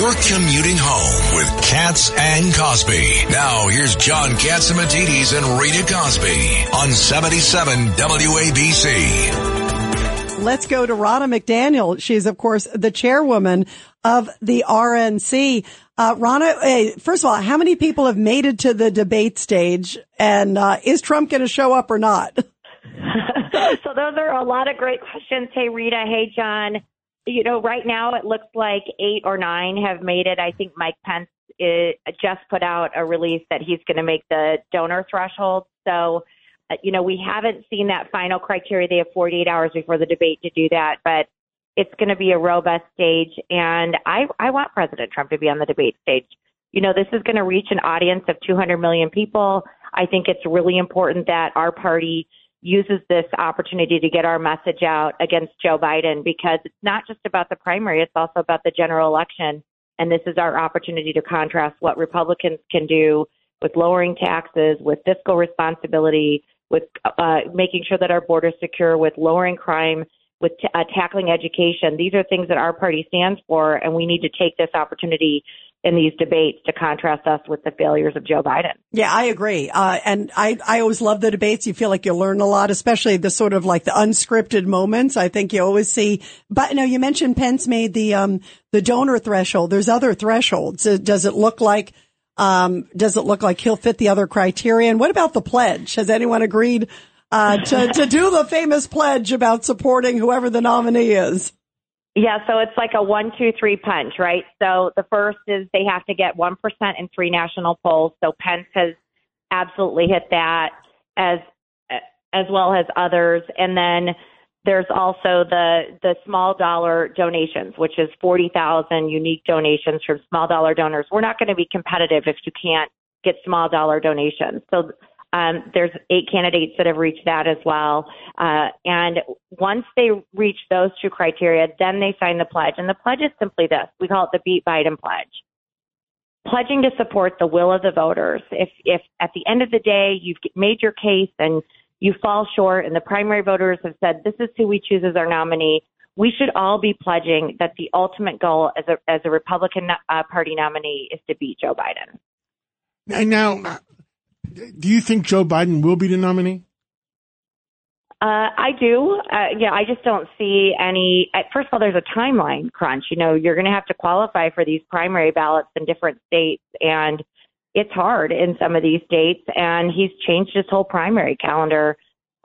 You're commuting home with Katz and Cosby. Now here's John Catsimatidis and Rita Cosby on 77 WABC. Let's go to Ronna McDaniel. She's, of course, the chairwoman of the RNC. Uh, Ronna, hey, first of all, how many people have made it to the debate stage? And uh, is Trump going to show up or not? so those are a lot of great questions. Hey, Rita. Hey, John you know, right now it looks like eight or nine have made it. I think Mike Pence is, just put out a release that he's going to make the donor threshold. So, uh, you know, we haven't seen that final criteria. They have 48 hours before the debate to do that, but it's going to be a robust stage. And I, I want President Trump to be on the debate stage. You know, this is going to reach an audience of 200 million people. I think it's really important that our party uses this opportunity to get our message out against Joe Biden because it's not just about the primary, it's also about the general election. And this is our opportunity to contrast what Republicans can do with lowering taxes, with fiscal responsibility, with uh, making sure that our borders secure, with lowering crime, with t- uh, tackling education. These are things that our party stands for, and we need to take this opportunity in these debates to contrast us with the failures of Joe Biden. Yeah, I agree. Uh, and I, I always love the debates. You feel like you learn a lot, especially the sort of like the unscripted moments. I think you always see, but no, you mentioned Pence made the, um, the donor threshold. There's other thresholds. Uh, does it look like, um, does it look like he'll fit the other criteria? And what about the pledge? Has anyone agreed, uh, to, to do the famous pledge about supporting whoever the nominee is? Yeah, so it's like a one, two, three punch, right? So the first is they have to get 1% in three national polls. So Pence has absolutely hit that as, as well as others. And then there's also the, the small dollar donations, which is 40,000 unique donations from small dollar donors. We're not going to be competitive if you can't get small dollar donations. So um, there's eight candidates that have reached that as well. Uh, and once they reach those two criteria, then they sign the pledge. And the pledge is simply this we call it the Beat Biden Pledge. Pledging to support the will of the voters. If, if at the end of the day you've made your case and you fall short and the primary voters have said this is who we choose as our nominee, we should all be pledging that the ultimate goal as a, as a Republican uh, Party nominee is to beat Joe Biden. Now, do you think Joe Biden will be the nominee? Uh, I do. Uh, yeah, I just don't see any. At, First of all, there's a timeline crunch. You know, you're going to have to qualify for these primary ballots in different states, and it's hard in some of these states. And he's changed his whole primary calendar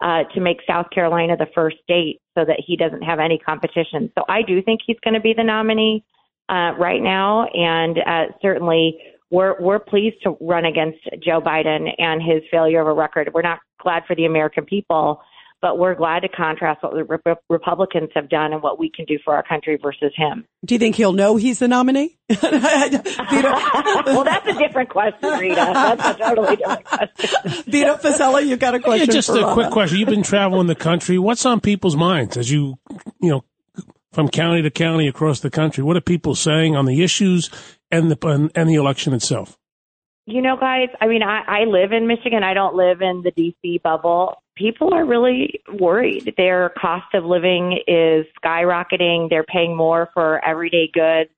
uh, to make South Carolina the first state so that he doesn't have any competition. So I do think he's going to be the nominee uh, right now, and uh, certainly we're we're pleased to run against Joe Biden and his failure of a record. We're not glad for the American people, but we're glad to contrast what the Republicans have done and what we can do for our country versus him. Do you think he'll know he's the nominee? well, that's a different question, Rita. That's a totally different question. Vito Fossella, you got a question? Yeah, just a Ronna. quick question. You've been traveling the country. What's on people's minds as you, you know, from county to county across the country? What are people saying on the issues and the and the election itself? You know, guys, I mean, I, I live in Michigan. I don't live in the DC bubble. People are really worried. Their cost of living is skyrocketing. They're paying more for everyday goods,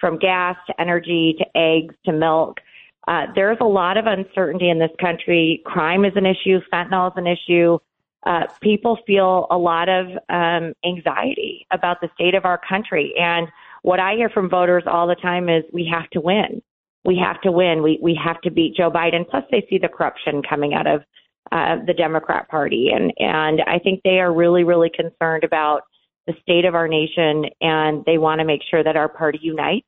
from gas to energy to eggs to milk. Uh, there's a lot of uncertainty in this country. Crime is an issue. Fentanyl is an issue. Uh, people feel a lot of um, anxiety about the state of our country. And what I hear from voters all the time is we have to win. We have to win. We we have to beat Joe Biden. Plus, they see the corruption coming out of uh, the Democrat Party, and and I think they are really really concerned about the state of our nation, and they want to make sure that our party unites.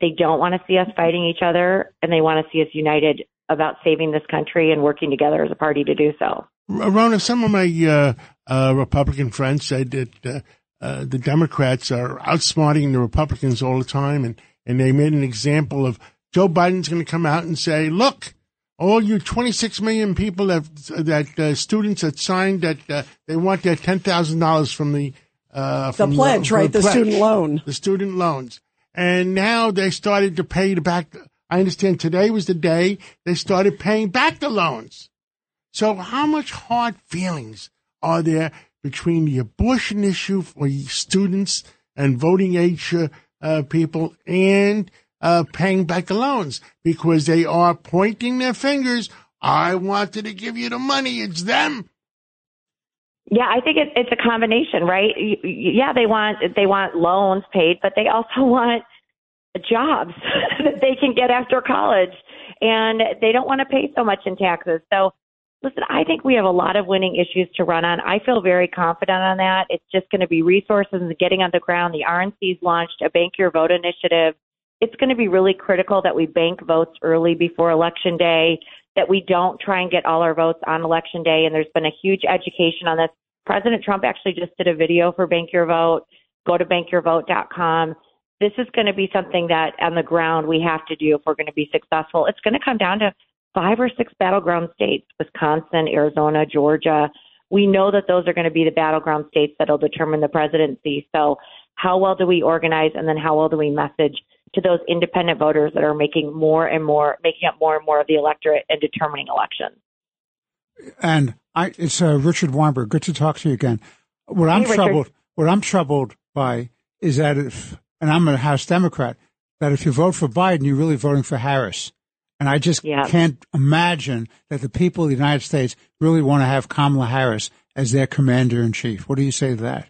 They don't want to see us fighting each other, and they want to see us united about saving this country and working together as a party to do so. Ronna, some of my uh, uh, Republican friends said that uh, uh, the Democrats are outsmarting the Republicans all the time, and, and they made an example of Joe Biden's going to come out and say, "Look, all you 26 million people that that uh, students that signed that uh, they want their ten thousand dollars from the uh, from the pledge, the, right? The, the pledge, student loan, the student loans, and now they started to pay the back. I understand today was the day they started paying back the loans. So, how much hard feelings are there between the abortion issue for students and voting age uh, people and uh, paying back the loans because they are pointing their fingers. I wanted to give you the money. It's them. Yeah, I think it, it's a combination, right? Yeah, they want they want loans paid, but they also want jobs that they can get after college, and they don't want to pay so much in taxes. So, listen, I think we have a lot of winning issues to run on. I feel very confident on that. It's just going to be resources and getting on the ground. The RNC's launched a Bank Your Vote initiative. It's going to be really critical that we bank votes early before election day that we don't try and get all our votes on election day. And there's been a huge education on this. President Trump actually just did a video for Bank Your Vote. Go to bankyourvote.com. This is going to be something that on the ground we have to do if we're going to be successful. It's going to come down to five or six battleground states Wisconsin, Arizona, Georgia. We know that those are going to be the battleground states that'll determine the presidency. So, how well do we organize and then how well do we message to those independent voters that are making more and more, making up more and more of the electorate and determining elections. And I, it's uh, Richard Weinberg. Good to talk to you again. What I'm hey, troubled, what I'm troubled by is that if, and I'm a House Democrat, that if you vote for Biden, you're really voting for Harris. And I just yeah. can't imagine that the people of the United States really want to have Kamala Harris as their commander in chief. What do you say to that?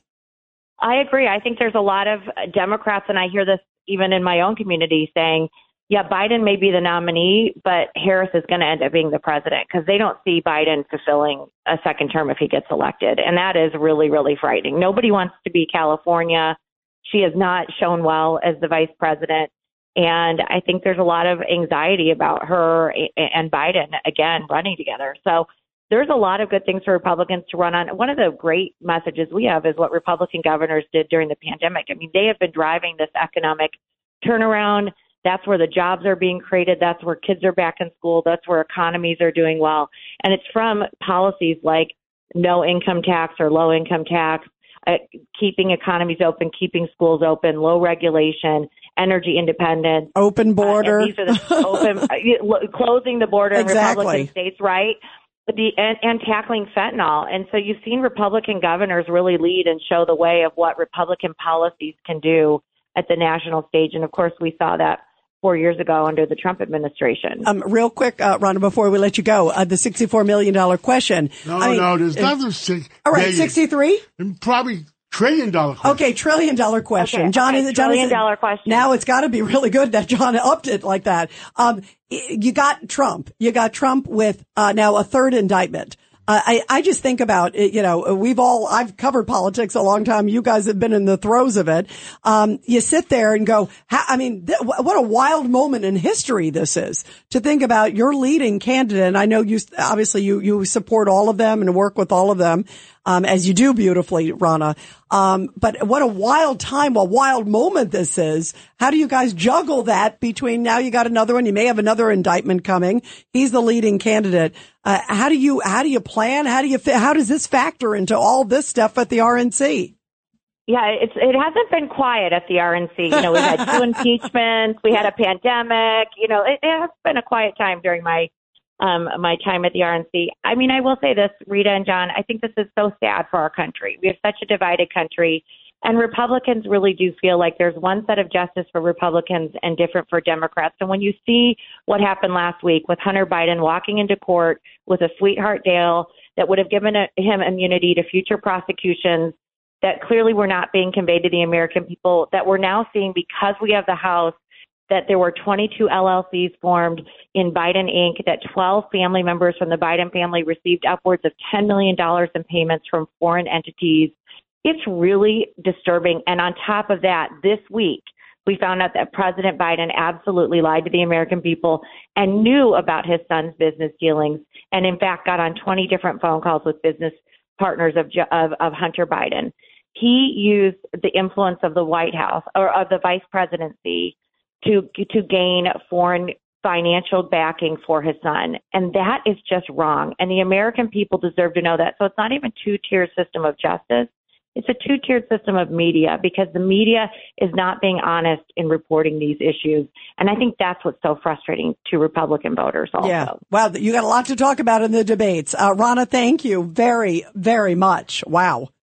I agree. I think there's a lot of Democrats, and I hear this even in my own community saying, yeah, Biden may be the nominee, but Harris is going to end up being the president because they don't see Biden fulfilling a second term if he gets elected. And that is really, really frightening. Nobody wants to be California. She has not shown well as the vice president. And I think there's a lot of anxiety about her and Biden again running together. So there's a lot of good things for Republicans to run on. One of the great messages we have is what Republican governors did during the pandemic. I mean, they have been driving this economic turnaround. That's where the jobs are being created. That's where kids are back in school. That's where economies are doing well. And it's from policies like no income tax or low income tax, uh, keeping economies open, keeping schools open, low regulation, energy independence, open border. Uh, these are the open, uh, closing the border exactly. in Republican states, right? the and, and tackling fentanyl. And so you've seen Republican governors really lead and show the way of what Republican policies can do at the national stage. And of course, we saw that four years ago under the Trump administration. Um, real quick, uh, Ronna, before we let you go, uh, the $64 million question. No, I mean, no, there's nothing. Six, all right, 63? Probably Trillion dollar question. Okay, trillion dollar question. Okay, John, okay, John trillion dollar question. Now it's got to be really good that John upped it like that. Um, you got Trump. You got Trump with uh, now a third indictment. Uh, I, I just think about it, you know, we've all, I've covered politics a long time. You guys have been in the throes of it. Um, you sit there and go, I mean, th- what a wild moment in history this is to think about your leading candidate. And I know you, obviously you, you support all of them and work with all of them um, as you do beautifully, Ronna. Um, but what a wild time, a wild moment this is. How do you guys juggle that between now you got another one, you may have another indictment coming. He's the leading candidate. Uh, how do you, how do you plan? How do you, how does this factor into all this stuff at the RNC? Yeah, it's it hasn't been quiet at the RNC. You know, we had two impeachments, we had a pandemic. You know, it, it has been a quiet time during my um, my time at the RNC. I mean, I will say this, Rita and John, I think this is so sad for our country. We have such a divided country, and Republicans really do feel like there's one set of justice for Republicans and different for Democrats. And when you see what happened last week with Hunter Biden walking into court with a sweetheart deal that would have given a, him immunity to future prosecutions that clearly were not being conveyed to the American people, that we're now seeing because we have the House that there were 22 LLCs formed in Biden Inc., that 12 family members from the Biden family received upwards of $10 million in payments from foreign entities. It's really disturbing. And on top of that, this week, we found out that President Biden absolutely lied to the American people and knew about his son's business dealings, and in fact got on 20 different phone calls with business partners of, of, of Hunter Biden. He used the influence of the White House or of the vice presidency to to gain foreign financial backing for his son. And that is just wrong. And the american people deserve to know that. So it's not even two tier system of justice. It's a two tiered system of media because the media is not being honest in reporting these issues. And i think that's what's so frustrating to republican voters also. Yeah. Wow you got a lot to talk about in the debates. Uh, ronna thank you very very much. Wow